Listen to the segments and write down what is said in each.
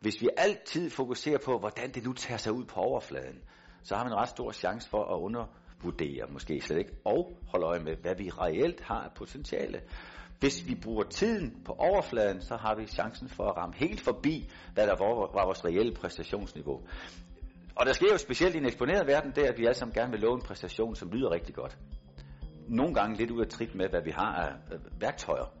Hvis vi altid fokuserer på, hvordan det nu tager sig ud på overfladen, så har vi en ret stor chance for at undervurdere, måske slet ikke, og holde øje med, hvad vi reelt har af potentiale. Hvis vi bruger tiden på overfladen, så har vi chancen for at ramme helt forbi, hvad der var, var vores reelle præstationsniveau. Og der sker jo specielt i en eksponeret verden, det at vi alle sammen gerne vil love en præstation, som lyder rigtig godt. Nogle gange lidt ud af trit med, hvad vi har af værktøjer.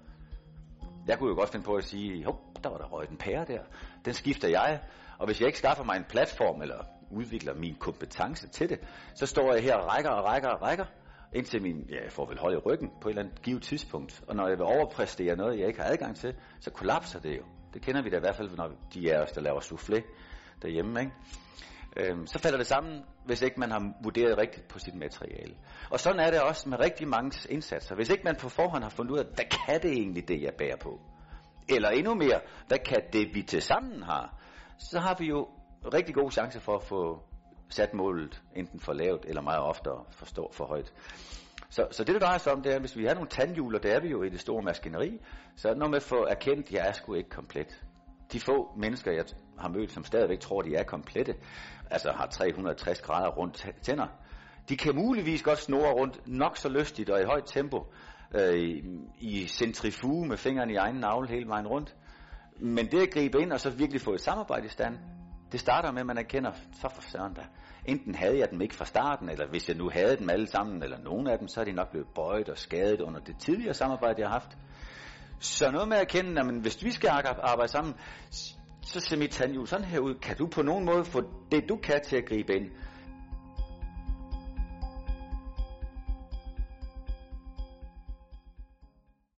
Jeg kunne jo godt finde på at sige, hov, der var der røget en pære der. Den skifter jeg, og hvis jeg ikke skaffer mig en platform, eller udvikler min kompetence til det, så står jeg her og rækker og rækker og rækker, indtil min, ja, jeg får vel hold i ryggen på et eller andet givet tidspunkt. Og når jeg vil overpræstere noget, jeg ikke har adgang til, så kollapser det jo. Det kender vi da i hvert fald, når de er os, der laver soufflé derhjemme, ikke? Øh, så falder det sammen, hvis ikke man har vurderet rigtigt på sit materiale. Og sådan er det også med rigtig mange indsatser. Hvis ikke man på forhånd har fundet ud af, hvad kan det egentlig det, jeg bærer på? Eller endnu mere, hvad kan det, vi til sammen har? Så har vi jo rigtig gode chancer for at få sat målet enten for lavt, eller meget oftere for, stå, for højt. Så, så det, det drejer sig om, det er, hvis vi har nogle tandhjul, og det er vi jo i det store maskineri, så er det noget med at få erkendt, at jeg er sgu ikke komplet. De få mennesker, jeg har mødt, som stadigvæk tror, de er komplette, altså har 360 grader rundt tænder, de kan muligvis godt snore rundt nok så lystigt og i højt tempo, øh, i, centrifuge med fingrene i egen navle hele vejen rundt. Men det at gribe ind og så virkelig få et samarbejde i stand, det starter med, at man erkender, så for søren da. Enten havde jeg dem ikke fra starten, eller hvis jeg nu havde dem alle sammen, eller nogen af dem, så er de nok blevet bøjet og skadet under det tidligere samarbejde, jeg har haft. Så noget med at erkende, at hvis vi skal arbejde sammen, så ser mit tandhjul sådan her ud. Kan du på nogen måde få det, du kan til at gribe ind?